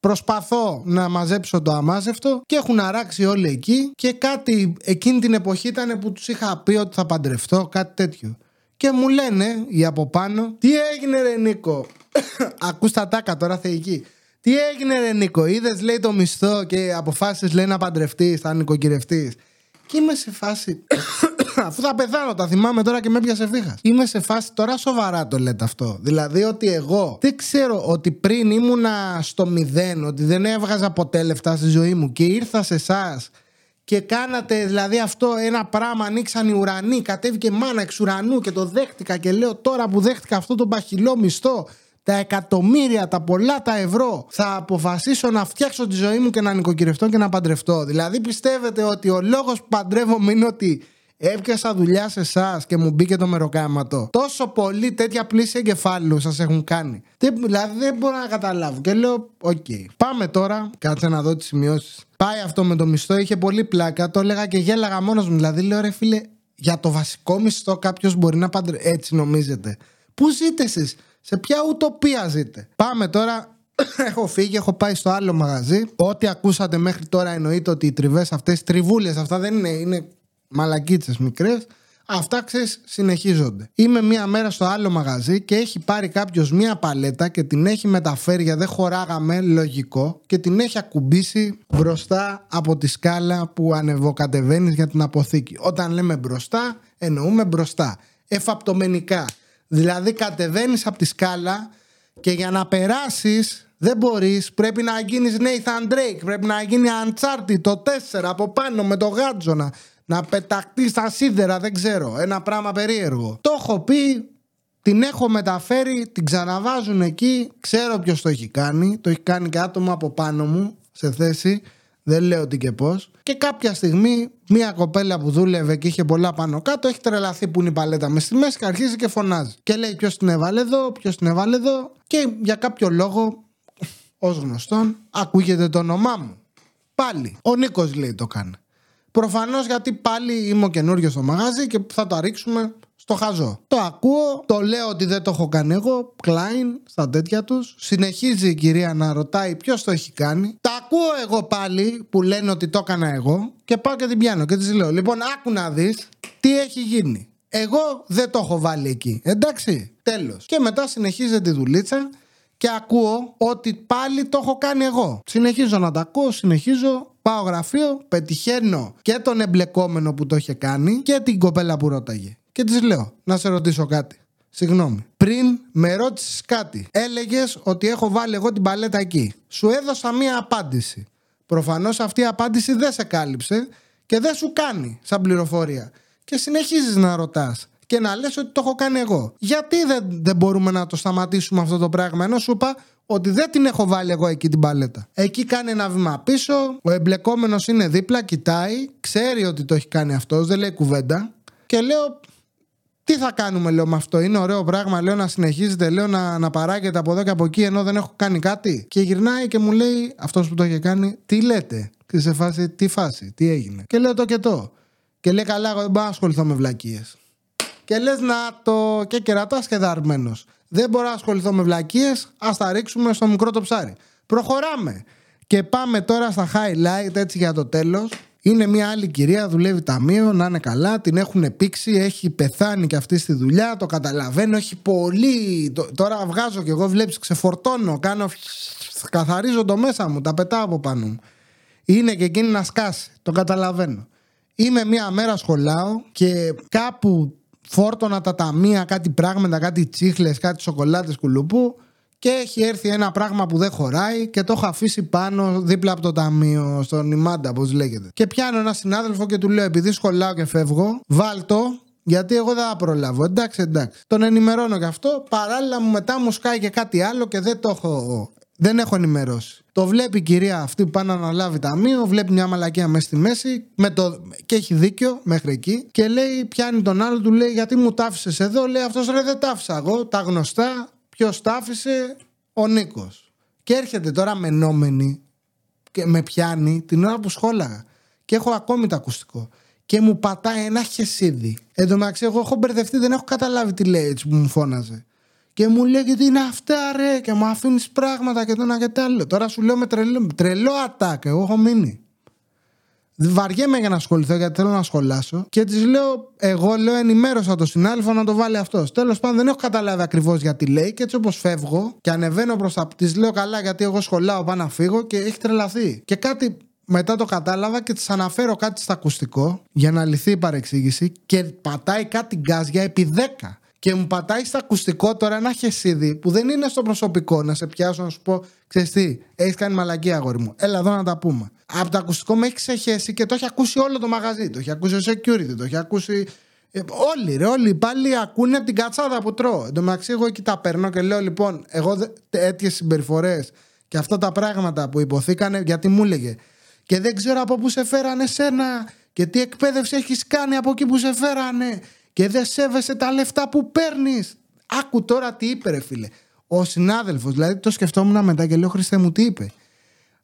Προσπαθώ να μαζέψω το αμάζευτο και έχουν αράξει όλοι εκεί και κάτι εκείνη την εποχή ήταν που τους είχα πει ότι θα παντρευτώ, κάτι τέτοιο. Και μου λένε οι από πάνω, τι έγινε ρε Νίκο, ακούς τα τάκα τώρα θεϊκή. Τι έγινε ρε Νίκο, είδες λέει το μισθό και αποφάσισες λέει να παντρευτείς, θα νοικοκυρευτείς. Και είμαι σε φάση. Αφού θα πεθάνω, τα θυμάμαι τώρα και με έπιασε ευθύχας. Είμαι σε φάση τώρα σοβαρά το λέτε αυτό. Δηλαδή ότι εγώ δεν ξέρω ότι πριν ήμουνα στο μηδέν, ότι δεν έβγαζα ποτέ λεφτά στη ζωή μου και ήρθα σε εσάς και κάνατε δηλαδή αυτό ένα πράγμα, ανοίξαν οι ουρανοί, κατέβηκε μάνα εξ ουρανού και το δέχτηκα και λέω τώρα που δέχτηκα αυτό το παχυλό μισθό τα εκατομμύρια, τα πολλά τα ευρώ θα αποφασίσω να φτιάξω τη ζωή μου και να νοικοκυρευτώ και να παντρευτώ. Δηλαδή πιστεύετε ότι ο λόγος που παντρεύομαι είναι ότι έπιασα δουλειά σε εσάς και μου μπήκε το μεροκάματο. Τόσο πολύ τέτοια πλύση εγκεφάλου σας έχουν κάνει. δηλαδή δεν μπορώ να καταλάβω. Και λέω, οκ. Πάμε τώρα, κάτσε να δω τις σημειώσεις. Πάει αυτό με το μισθό, είχε πολύ πλάκα. Το έλεγα και γέλαγα μόνος μου. Δηλαδή λέω, ρε φίλε, για το βασικό μισθό κάποιος μπορεί να παντρευτεί. Έτσι νομίζετε. Πού ζείτε εσείς, σε ποια ουτοπία ζείτε; Πάμε τώρα έχω φύγει, έχω πάει στο άλλο μαγαζί. Ό,τι ακούσατε μέχρι τώρα εννοείται ότι οι τριβές αυτές, τριβούλες αυτά δεν είναι, είναι μαλακίτσες μικρές. Αυτά ξέρεις συνεχίζονται. Είμαι μία μέρα στο άλλο μαγαζί και έχει πάρει κάποιος μία παλέτα και την έχει μεταφέρει γιατί δεν χωράγαμε λογικό και την έχει ακουμπήσει μπροστά από τη σκάλα που ανεβοκατεβαίνεις για την αποθήκη. Όταν λέμε μπροστά, εννοούμε μπροστά. Εφαπτομενικά. Δηλαδή κατεβαίνεις από τη σκάλα και για να περάσεις δεν μπορείς, πρέπει να γίνεις Nathan Drake, πρέπει να γίνει Uncharted το 4 από πάνω με το γάτζονα να πεταχτεί στα σίδερα, δεν ξέρω. Ένα πράγμα περίεργο. Το έχω πει, την έχω μεταφέρει, την ξαναβάζουν εκεί. Ξέρω ποιος το έχει κάνει. Το έχει κάνει και άτομο από πάνω μου σε θέση. Δεν λέω τι και πώς. Και κάποια στιγμή, μία κοπέλα που δούλευε και είχε πολλά πάνω κάτω, έχει τρελαθεί που είναι η παλέτα μες στη μέση και αρχίζει και φωνάζει. Και λέει: Ποιος την έβαλε εδώ, ποιος την έβαλε εδώ. Και για κάποιο λόγο, ως γνωστόν, ακούγεται το όνομά μου. Πάλι. Ο Νίκος λέει το κάνει. Προφανώς γιατί πάλι είμαι ο καινούριο στο μαγάζι και θα το ρίξουμε στο χαζό. Το ακούω, το λέω ότι δεν το έχω κάνει εγώ. Κλάιν στα τέτοια τους. Συνεχίζει η κυρία να ρωτάει ποιος το έχει κάνει. Τα ακούω εγώ πάλι που λένε ότι το έκανα εγώ και πάω και την πιάνω και της λέω: Λοιπόν, άκου να δεις τι έχει γίνει. Εγώ δεν το έχω βάλει εκεί. Εντάξει, τέλος. Και μετά συνεχίζει τη δουλίτσα και ακούω ότι πάλι το έχω κάνει εγώ. Συνεχίζω να τα ακούω, συνεχίζω Πάω γραφείο, πετυχαίνω και τον εμπλεκόμενο που το είχε κάνει και την κοπέλα που ρώταγε. Και της λέω, να σε ρωτήσω κάτι. Συγγνώμη. Πριν με ρώτησες κάτι, έλεγες ότι έχω βάλει εγώ την παλέτα εκεί. Σου έδωσα μία απάντηση. Προφανώς αυτή η απάντηση δεν σε κάλυψε και δεν σου κάνει σαν πληροφορία. Και συνεχίζεις να ρωτάς και να λες ότι το έχω κάνει εγώ. Γιατί δεν, δεν μπορούμε να το σταματήσουμε αυτό το πράγμα, ενώ σου είπα ότι δεν την έχω βάλει εγώ εκεί την παλέτα. Εκεί κάνει ένα βήμα πίσω, ο εμπλεκόμενος είναι δίπλα, κοιτάει, ξέρει ότι το έχει κάνει αυτός, δεν λέει κουβέντα. Και λέω, τι θα κάνουμε, λέω με αυτό. Είναι ωραίο πράγμα, λέω να συνεχίζετε, λέω να, να παράγεται από εδώ και από εκεί, ενώ δεν έχω κάνει κάτι. Και γυρνάει και μου λέει, αυτός που το έχει κάνει, τι λέτε. Και σε φάση, τι φάση, τι έγινε. Και λέω το και το. Και λέει, καλά, εγώ δεν μπορώ να ασχοληθώ με βλακίες. Και λες να το. και κερατάς και δαρμένος. Δεν μπορώ να ασχοληθώ με βλακίες. Α τα ρίξουμε στο μικρό το ψάρι. Προχωράμε. Και πάμε τώρα στα highlight έτσι για το τέλος. Είναι μια άλλη κυρία, δουλεύει ταμείο, να είναι καλά, την έχουν πήξει, έχει πεθάνει και αυτή στη δουλειά, το καταλαβαίνω, έχει πολύ. Τώρα βγάζω και εγώ, βλέπεις, ξεφορτώνω, κάνω. Καθαρίζω το μέσα μου, τα πετάω από πάνω μου. Είναι και εκείνη να σκάσει, το καταλαβαίνω. Είμαι μια μέρα σχολάω και κάπου φόρτωνα τα ταμεία, κάτι πράγματα, κάτι τσίχλες, κάτι σοκολάτες κουλουπού και έχει έρθει ένα πράγμα που δεν χωράει και το έχω αφήσει πάνω δίπλα από το ταμείο, στον Ιμάντα, όπως λέγεται. Και πιάνω ένα συνάδελφο και του λέω: Επειδή σχολάω και φεύγω, βάλτο γιατί εγώ δεν θα προλάβω. Εντάξει, εντάξει. Τον ενημερώνω γι' αυτό. Παράλληλα μου μετά μου σκάει και κάτι άλλο και δεν το έχω δεν έχω ενημερώσει. Το βλέπει η κυρία αυτή που πάει να αναλάβει ταμείο, βλέπει μια μαλακία μέσα στη μέση με το... και έχει δίκιο μέχρι εκεί. Και λέει, πιάνει τον άλλο, του λέει: Γιατί μου τάφησε εδώ; Λέει αυτός ρε, δεν τάφησα εγώ. Τα γνωστά, ποιος τάφησε, ο Νίκος. Και έρχεται τώρα μενόμενη και με πιάνει την ώρα που σχόλαγα. Και έχω ακόμη το ακουστικό. Και μου πατάει ένα χεσίδι. Εν τω μεταξύ, εγώ έχω μπερδευτεί, δεν έχω καταλάβει τι λέει έτσι που μου φώναζε. Και μου λέει τι είναι αυτά ρε και μου αφήνεις πράγματα και το ένα και το άλλο. Τώρα σου λέω με τρελό, τρελό ατάκ, εγώ έχω μείνει. Βαριέμαι για να ασχοληθώ γιατί θέλω να σχολάσω. Και της λέω, εγώ λέω, ενημέρωσα το συνάδελφο να το βάλει αυτός. Τέλος πάντων, δεν έχω καταλάβει ακριβώς γιατί λέει. Και έτσι όπως φεύγω και ανεβαίνω προς τα. Της λέω καλά γιατί εγώ σχολάω, πάω να φύγω και έχει τρελαθεί. Και κάτι μετά το κατάλαβα και της αναφέρω κάτι στα ακουστικό για να λυθεί η παρεξήγηση και πατάει κάτι γκάζια επί 10. Και μου πατάει στα ακουστικό τώρα ένα χεσίδι που δεν είναι στο προσωπικό να σε πιάσω να σου πω: Ξέρεις τι, έχεις κάνει μαλακή αγόρι μου. Έλα εδώ να τα πούμε. Από το ακουστικό με έχεις ξεχέσει και το έχει ακούσει όλο το μαγαζί. Το έχει ακούσει ο security, το έχει ακούσει. Ε, όλοι ρε, όλοι πάλι ακούνε την κατσάδα που τρώω. Εν τω μεταξύ, εγώ εκεί τα παίρνω και λέω: Λοιπόν, εγώ τέτοιε συμπεριφορές και αυτά τα πράγματα που υποθήκανε, γιατί μου έλεγε και δεν ξέρω από πού σε φέρανε σένα και τι εκπαίδευση έχεις κάνει από εκεί που σε φέρανε και δεν σέβεσαι τα λεφτά που παίρνεις. Άκου τώρα τι είπε ρε φίλε. Ο συνάδελφος, δηλαδή το σκεφτόμουν μετά και λέω Χριστέ μου τι είπε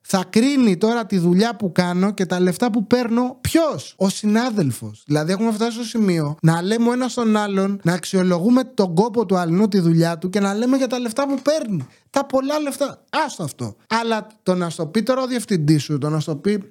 θα κρίνει τώρα τη δουλειά που κάνω και τα λεφτά που παίρνω ποιος, ο συνάδελφος. Δηλαδή, έχουμε φτάσει στο σημείο να λέμε ο ένας τον άλλον, να αξιολογούμε τον κόπο του αλλού, τη δουλειά του και να λέμε για τα λεφτά που παίρνει. Τα πολλά λεφτά. Άστο αυτό. Αλλά το να στο πει τώρα ο διευθυντής σου, το να στο πει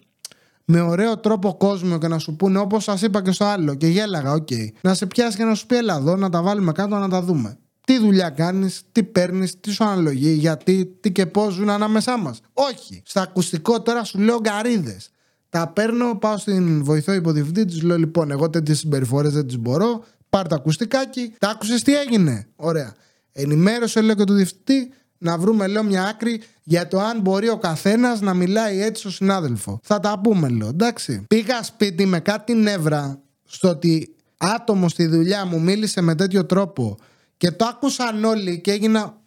με ωραίο τρόπο κόσμο και να σου πούνε όπως σας είπα και στο άλλο και γέλαγα, OK. Okay. Να σε πιάσει και να σου πει έλα εδώ, να τα βάλουμε κάτω να τα δούμε τι δουλειά κάνεις, τι παίρνεις, τι σου αναλογεί, γιατί, τι και πώς ζουν ανάμεσά μας. Όχι. Στο ακουστικό τώρα σου λέω γκαρίδες. Τα παίρνω, πάω στην βοηθό υποδιευθυντή, της λέω λοιπόν: Εγώ τέτοιες συμπεριφορές δεν τις μπορώ. Πάρ το ακουστικάκι, τα άκουσες τι έγινε. Ωραία. Ενημέρωσε, λέω και του διευθυντή, να βρούμε, λέω, μια άκρη για το αν μπορεί ο καθένας να μιλάει έτσι στο συνάδελφο. Θα τα πούμε, λέω, εντάξει. Πήγα σπίτι με κάτι νεύρα στο ότι άτομος στη δουλειά μου μίλησε με τέτοιο τρόπο και το άκουσαν όλοι και έγινα.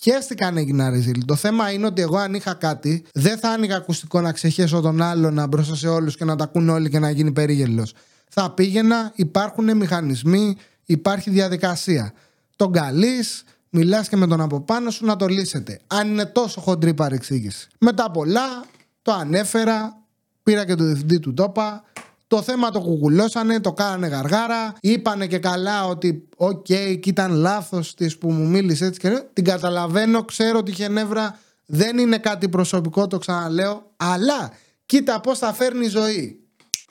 Χαίστηκα αν έγινα ρεζίλ. Το θέμα είναι ότι εγώ αν είχα κάτι, δεν θα άνοιγα ακουστικό να ξεχέσω τον άλλον μπροστά σε όλους και να τα ακούν όλοι και να γίνει περίγελος. Θα πήγαινα, υπάρχουν μηχανισμοί, υπάρχει διαδικασία. Τον καλείς, μιλάς και με τον από πάνω σου να το λύσετε. Αν είναι τόσο χοντρή παρεξήγηση. Μετά πολλά, το ανέφερα, πήρα και το διευθυντή του τόπα, το θέμα το κουκουλώσανε, το κάνανε γαργάρα. Είπανε και καλά ότι, OK, okay, και ήταν λάθος της που μου μίλησε έτσι και Την καταλαβαίνω, ξέρω ότι είχε νεύρα. Δεν είναι κάτι προσωπικό, το ξαναλέω. Αλλά κοίτα πώς τα φέρνει η ζωή.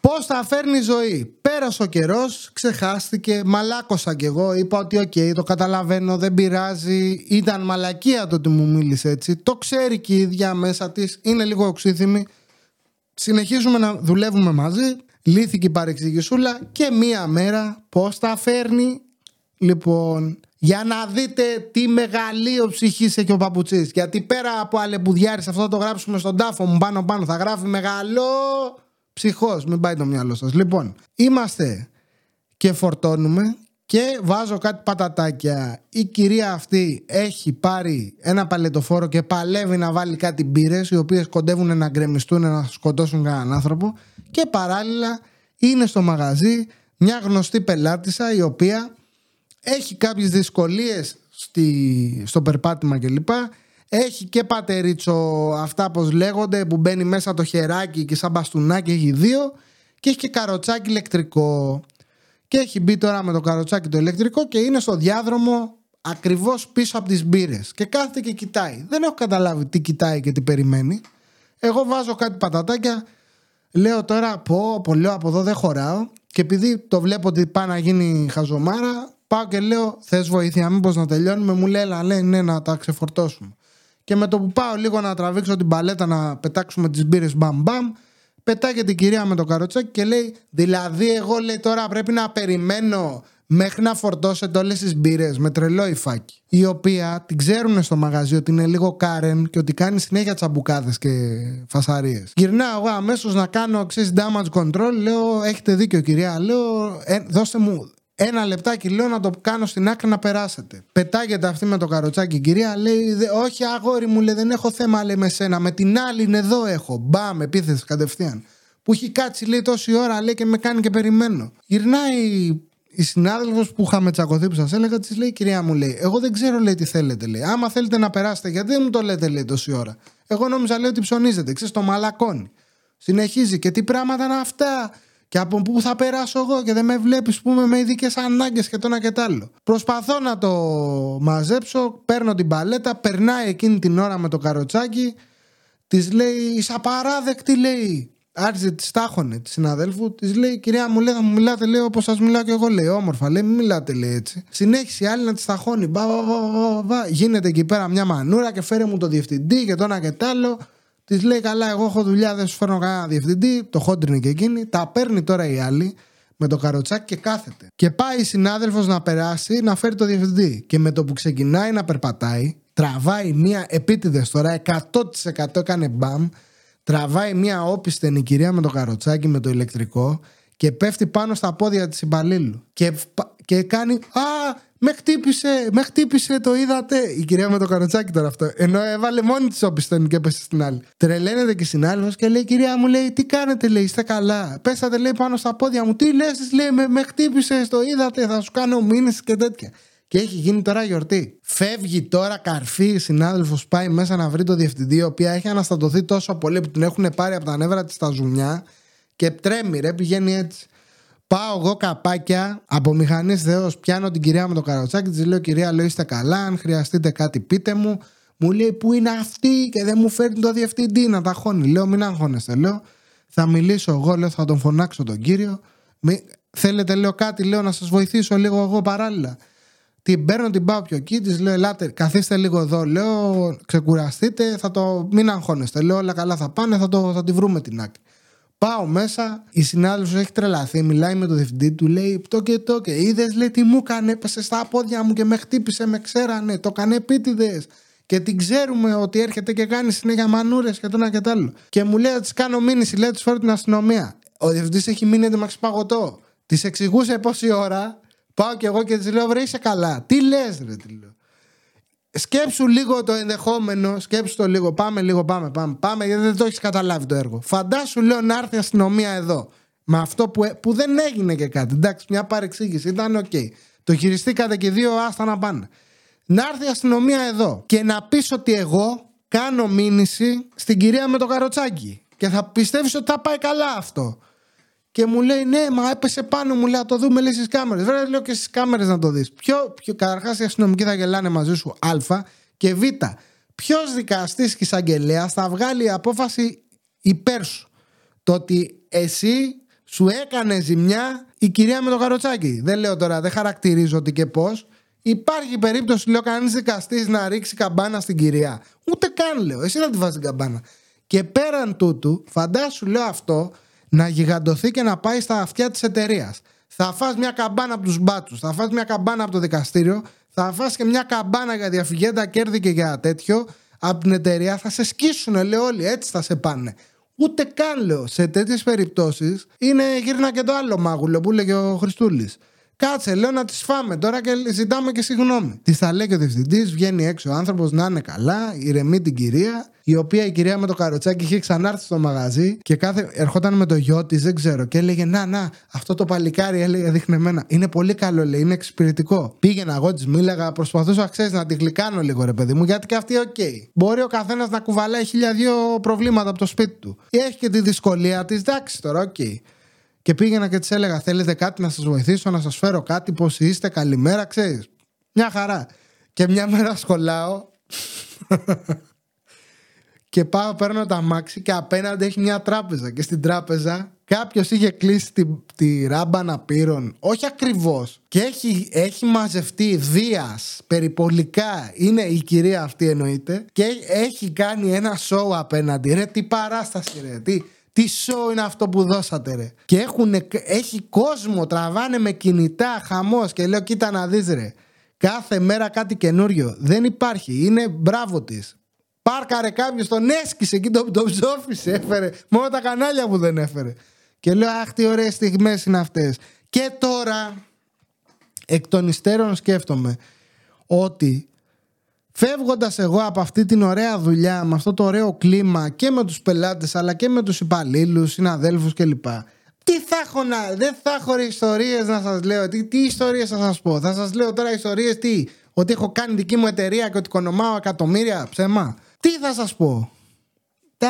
Πώς τα φέρνει η ζωή. Πέρασε ο καιρός, ξεχάστηκε, μαλάκωσα κι εγώ. Είπα ότι, OK, okay, το καταλαβαίνω, δεν πειράζει. Ήταν μαλακία το ότι μου μίλησε έτσι. Το ξέρει και η ίδια μέσα της. Είναι λίγο οξύθυμη. Συνεχίζουμε να δουλεύουμε μαζί λύθηκε η παρεξηγησούλα και μία μέρα πώς τα φέρνει. Λοιπόν, για να δείτε τι μεγαλείο ψυχή έχει ο παπουτσής. Γιατί πέρα από αλεπουδιάρης, αυτό θα το γράψουμε στον τάφο μου πάνω πάνω, θα γράφει μεγαλό ψυχός. Μην πάει το μυαλό σας. Λοιπόν, είμαστε και φορτώνουμε και βάζω κάτι πατατάκια. Η κυρία αυτή έχει πάρει ένα παλετοφόρο και παλεύει να βάλει κάτι μπύρες, οι οποίες κοντεύουν να γκρεμιστούν, να σκοτώσουν κανέναν άνθρωπο. Και παράλληλα είναι στο μαγαζί μια γνωστή πελάτησα η οποία έχει κάποιες δυσκολίες στη, στο περπάτημα κλπ. Έχει και πατερίτσο αυτά πως λέγονται που μπαίνει μέσα το χεράκι και σαν μπαστούνάκι έχει δύο και έχει και καροτσάκι ηλεκτρικό. Και έχει μπει τώρα με το καροτσάκι το ηλεκτρικό και είναι στο διάδρομο ακριβώς πίσω από τις μπύρες και κάθεται και κοιτάει. Δεν έχω καταλάβει τι κοιτάει και τι περιμένει. Εγώ βάζω κάτι πατατάκια Λέω τώρα, πω, πω, λέω από εδώ δεν χωράω. Και επειδή το βλέπω ότι πάει να γίνει χαζομάρα, πάω και λέω, θες βοήθεια, μήπως να τελειώνουμε. Μου λέει, λέει, ναι, να τα ξεφορτώσουμε. Και με το που πάω λίγο να τραβήξω την παλέτα να πετάξουμε τις μπύρες μπαμ μπαμ, πετάγεται η κυρία με το καροτσάκι και λέει, Δηλαδή, εγώ λέει τώρα πρέπει να περιμένω μέχρι να φορτώσετε όλες τις μπύρες με τρελό υφάκι. Η οποία την ξέρουν στο μαγαζί ότι είναι λίγο κάρεν και ότι κάνει συνέχεια τσαμπουκάδες και φασαρίες. Γυρνάω εγώ αμέσως να κάνω εξή damage control. Λέω, έχετε δίκιο κυρία. Λέω, ε, δώστε μου ένα λεπτάκι λέω να το κάνω στην άκρη να περάσετε. Πετάγεται αυτή με το καροτσάκι η κυρία, λέει: Όχι, αγόρι μου, λέει, δεν έχω θέμα λέει, με σένα. Με την άλλη είναι εδώ έχω. Μπαμ, επίθεση κατευθείαν. Που έχει κάτσει, λέει, τόση ώρα, λέει και με κάνει και περιμένω. Γυρνάει η συνάδελφος που είχαμε τσακωθεί που σας έλεγα, της λέει: Κυρία μου, λέει, Εγώ δεν ξέρω, λέει, τι θέλετε, λέει. Άμα θέλετε να περάσετε, γιατί δεν μου το λέτε, λέει, τόση ώρα. Εγώ νόμιζα, λέει, ότι ψωνίζετε, ξέρεις, το μαλακώνει. Συνεχίζει και τι πράγματα είναι αυτά; Και από πού θα περάσω εγώ και δεν με βλέπεις, πούμε, με ειδικές ανάγκες και το ένα και το άλλο. Προσπαθώ να το μαζέψω, παίρνω την παλέτα, περνάει εκείνη την ώρα με το καροτσάκι, της λέει, είσαι απαράδεκτη, λέει. Άρχισε, της τάχωνε τη συναδέλφου, της λέει: Κυρία μου, λέει, θα μου μιλάτε, λέει, όπως σας μιλάω και εγώ, λέει, όμορφα, λέει, μην μιλάτε, λέει έτσι. Συνέχισε η άλλη να της ταχώνει. Μπα, μπα, μπα, μπα, Γίνεται εκεί πέρα μια μανούρα και φέρε μου το διευθυντή και το ένα και το άλλο. Της λέει: Καλά, εγώ έχω δουλειά, δεν σου φέρνω κανένα διευθυντή. Το χόντρινε και εκείνη. Τα παίρνει τώρα η άλλη με το καροτσάκι και κάθεται. Και πάει η συνάδελφος να περάσει να φέρει το διευθυντή. Και με το που ξεκινάει να περπατάει, τραβάει μία επίτηδες τώρα, 100% έκανε μπαμ. Τραβάει μία όπισθεν η κυρία με το καροτσάκι με το ηλεκτρικό και πέφτει πάνω στα πόδια της υπαλλήλου. Και, και κάνει. Α, με χτύπησε, με χτύπησε, το είδατε. Η κυρία με το καροτσάκι τώρα αυτό. Ενώ έβαλε μόνη της όπισθεν και έπεσε στην άλλη. Τρελαίνεται και συνάδελφο και λέει: Κυρία μου, λέει, τι κάνετε, λέει, είστε καλά. Πέσατε, λέει, πάνω στα πόδια μου. Τι λες, λέει, με, με χτύπησε, το είδατε, θα σου κάνω μήνυση και τέτοια. Και έχει γίνει τώρα γιορτή. Φεύγει τώρα καρφί η συνάδελφος, πάει μέσα να βρει το διευθυντή, η οποία έχει αναστατωθεί τόσο πολύ που την έχουν πάρει από τα νεύρα της τα ζουμιά και τρέμει, ρε, πηγαίνει έτσι. Πάω εγώ καπάκια από μηχανής Θεός, πιάνω την κυρία με το καροτσάκι, της λέω: Κυρία, λέω είστε καλά. Αν χρειαστείτε κάτι, πείτε μου. Μου λέει: Πού είναι αυτή; Και δεν μου φέρνει το διευθυντή να τα χώνει. Λέω: Μην αγχώνεστε. Λέω: Θα μιλήσω εγώ, λέω: Θα τον φωνάξω τον κύριο. Μη... Θέλετε, λέω κάτι, λέω να σας βοηθήσω λίγο εγώ παράλληλα. Την παίρνω, την πάω πιο εκεί, της λέω: Ελάτε, καθίστε λίγο εδώ. Λέω: Ξεκουραστείτε, θα το. Μην αγχώνεστε. Λέω: Όλα καλά θα πάνε, θα, το... θα τη βρούμε την άκρη. Πάω μέσα, η συνάδελφος έχει τρελαθεί, μιλάει με τον διευθυντή του, λέει το και το και είδες, λέει τι μου έκανε, έπεσε στα πόδια μου και με χτύπησε, με ξέρανε, το έκανε επίτηδες. Και την ξέρουμε ότι έρχεται και κάνει συνέχεια μανούρες και το ένα και το άλλο. Και μου λέει, της κάνω μήνυση, λέει, του φέρω την αστυνομία. Ο διευθυντής έχει μείνει έντομα παγωτό. Της εξηγούσε πόση ώρα, πάω και εγώ και της λέω, βρε είσαι καλά. Τι λες, ρε, τι λέω. Σκέψου λίγο το ενδεχόμενο, σκέψου το λίγο. Πάμε λίγο, πάμε, πάμε. Πάμε γιατί δεν το έχεις καταλάβει το έργο. Φαντάσου, λέω, να έρθει η αστυνομία εδώ. Με αυτό που, ε, που δεν έγινε και κάτι. Εντάξει, μια παρεξήγηση ήταν OK. Okay. Το χειριστήκατε και οι δύο, άστα να πάνε. Να έρθει η αστυνομία εδώ και να πεις ότι εγώ κάνω μήνυση στην κυρία με το καροτσάκι. Και θα πιστεύεις ότι θα πάει καλά αυτό. Και μου λέει, Ναι, μα έπεσε πάνω μου. Λέει, το δούμε λέει στις κάμερες. Βέβαια, λέω και στις κάμερες να το δεις. Ποιο, ποιο, Καταρχάς, οι αστυνομικοί θα γελάνε μαζί σου. Α. Και Β. Ποιος δικαστής και εισαγγελέας θα βγάλει απόφαση υπέρ σου; Το ότι εσύ σου έκανε ζημιά η κυρία με το καροτσάκι. Δεν λέω τώρα, δεν χαρακτηρίζω ότι και πώς. Υπάρχει περίπτωση, λέω, κανείς δικαστής να ρίξει καμπάνα στην κυρία. Ούτε καν λέω. Εσύ να τη βάζεις την καμπάνα. Και πέραν τούτου, φαντάσου, λέω αυτό, να γιγαντωθεί και να πάει στα αυτιά της εταιρείας. Θα φας μια καμπάνα από τους μπάτσους, θα φας μια καμπάνα από το δικαστήριο, θα φας και μια καμπάνα για διαφυγέντα κέρδη και για τέτοιο από την εταιρεία. Θα σε σκίσουν, λέω όλοι, έτσι θα σε πάνε. Ούτε καν λέω. Σε τέτοιες περιπτώσεις είναι γύρνα και το άλλο μάγουλο που λέγε ο Χριστούλης. Κάτσε, λέω να τις φάμε τώρα και ζητάμε και συγγνώμη. Τη θα λέει και ο διευθυντής, βγαίνει έξω ο άνθρωπος να είναι καλά, ηρεμεί την κυρία, η οποία η κυρία με το καροτσάκι είχε ξανάρθει στο μαγαζί και κάθε ερχόταν με το γιο της, δεν ξέρω, και έλεγε Να, να, αυτό το παλικάρι έλεγε δείχνε εμένα. Είναι πολύ καλό, λέει, είναι εξυπηρετικό. Πήγαινα εγώ, της μίλαγα, προσπαθούσα, ξέρεις, να τη γλυκάνω λίγο, ρε παιδί μου, γιατί και αυτή, OK. Okay. Μπορεί ο καθένας να κουβαλάει χίλια δύο προβλήματα από το σπίτι του. Έχει και τη δυσκολία της, εντάξει τώρα, OK. Okay. Και πήγαινα και της έλεγα: Θέλετε κάτι να σας βοηθήσω, να σας φέρω κάτι, πώς είστε, καλημέρα, ξέρεις. Μια χαρά. Και μια μέρα σχολάω. και πάω, παίρνω το αμάξι και απέναντι έχει μια τράπεζα. Και στην τράπεζα κάποιος είχε κλείσει τη, τη ράμπα αναπήρων. Όχι ακριβώς. Και έχει, έχει μαζευτεί βίας περιπολικά. Είναι η κυρία αυτή εννοείται. Και έχει κάνει ένα σόου απέναντι. Ρε, τι παράσταση, ρε. Τι, τι σοου είναι αυτό που δώσατε ρε; Και έχουν, έχει κόσμο, τραβάνε με κινητά, χαμός και λέω κοίτα να δεις ρε. Κάθε μέρα κάτι καινούριο. Δεν υπάρχει. Είναι μπράβο της. Πάρκαρε κάποιος, τον έσκησε εκεί, τον, τον ψόφισε, έφερε. Μόνο τα κανάλια που δεν έφερε. Και λέω, Αχ, τι ωραίες στιγμές είναι αυτές. Και τώρα, εκ των υστέρων σκέφτομαι ότι Φεύγοντας εγώ από αυτή την ωραία δουλειά, με αυτό το ωραίο κλίμα και με τους πελάτες αλλά και με τους υπαλλήλους, συναδέλφους κλπ. Τι θα έχω να. Δεν θα έχω ιστορίες να σας λέω. Τι, τι ιστορίες θα σας πω. Θα σας λέω τώρα ιστορίες τι. Ότι έχω κάνει δική μου εταιρεία και ότι οικονομάω εκατομμύρια ψέμα. Τι θα σας πω. Τα...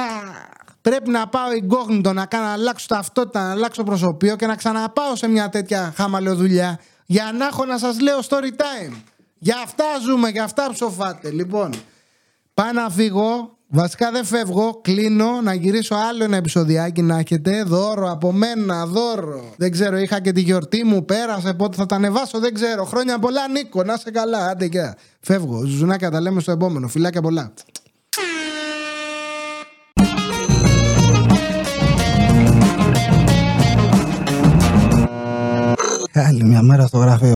Πρέπει να πάω εγκόγνητο, να κάνω να αλλάξω ταυτότητα, να αλλάξω προσωπείο και να ξαναπάω σε μια τέτοια χαμαλαιοδουλειά για να έχω να σας λέω story time. Για αυτά ζούμε, για αυτά ψοφάτε. Λοιπόν, πάω να φύγω. Βασικά δεν φεύγω. Κλείνω να γυρίσω άλλο ένα επεισοδιάκι να έχετε. Δώρο από μένα, δώρο. Δεν ξέρω, είχα και τη γιορτή μου. Πέρασε πότε θα τα ανεβάσω, δεν ξέρω. Χρόνια πολλά, Νίκο. Να σε καλά. Άντε και. Φεύγω. Ζουνάκια τα λέμε στο επόμενο. Φιλάκια πολλά. Άλλη μια μέρα στο γραφείο.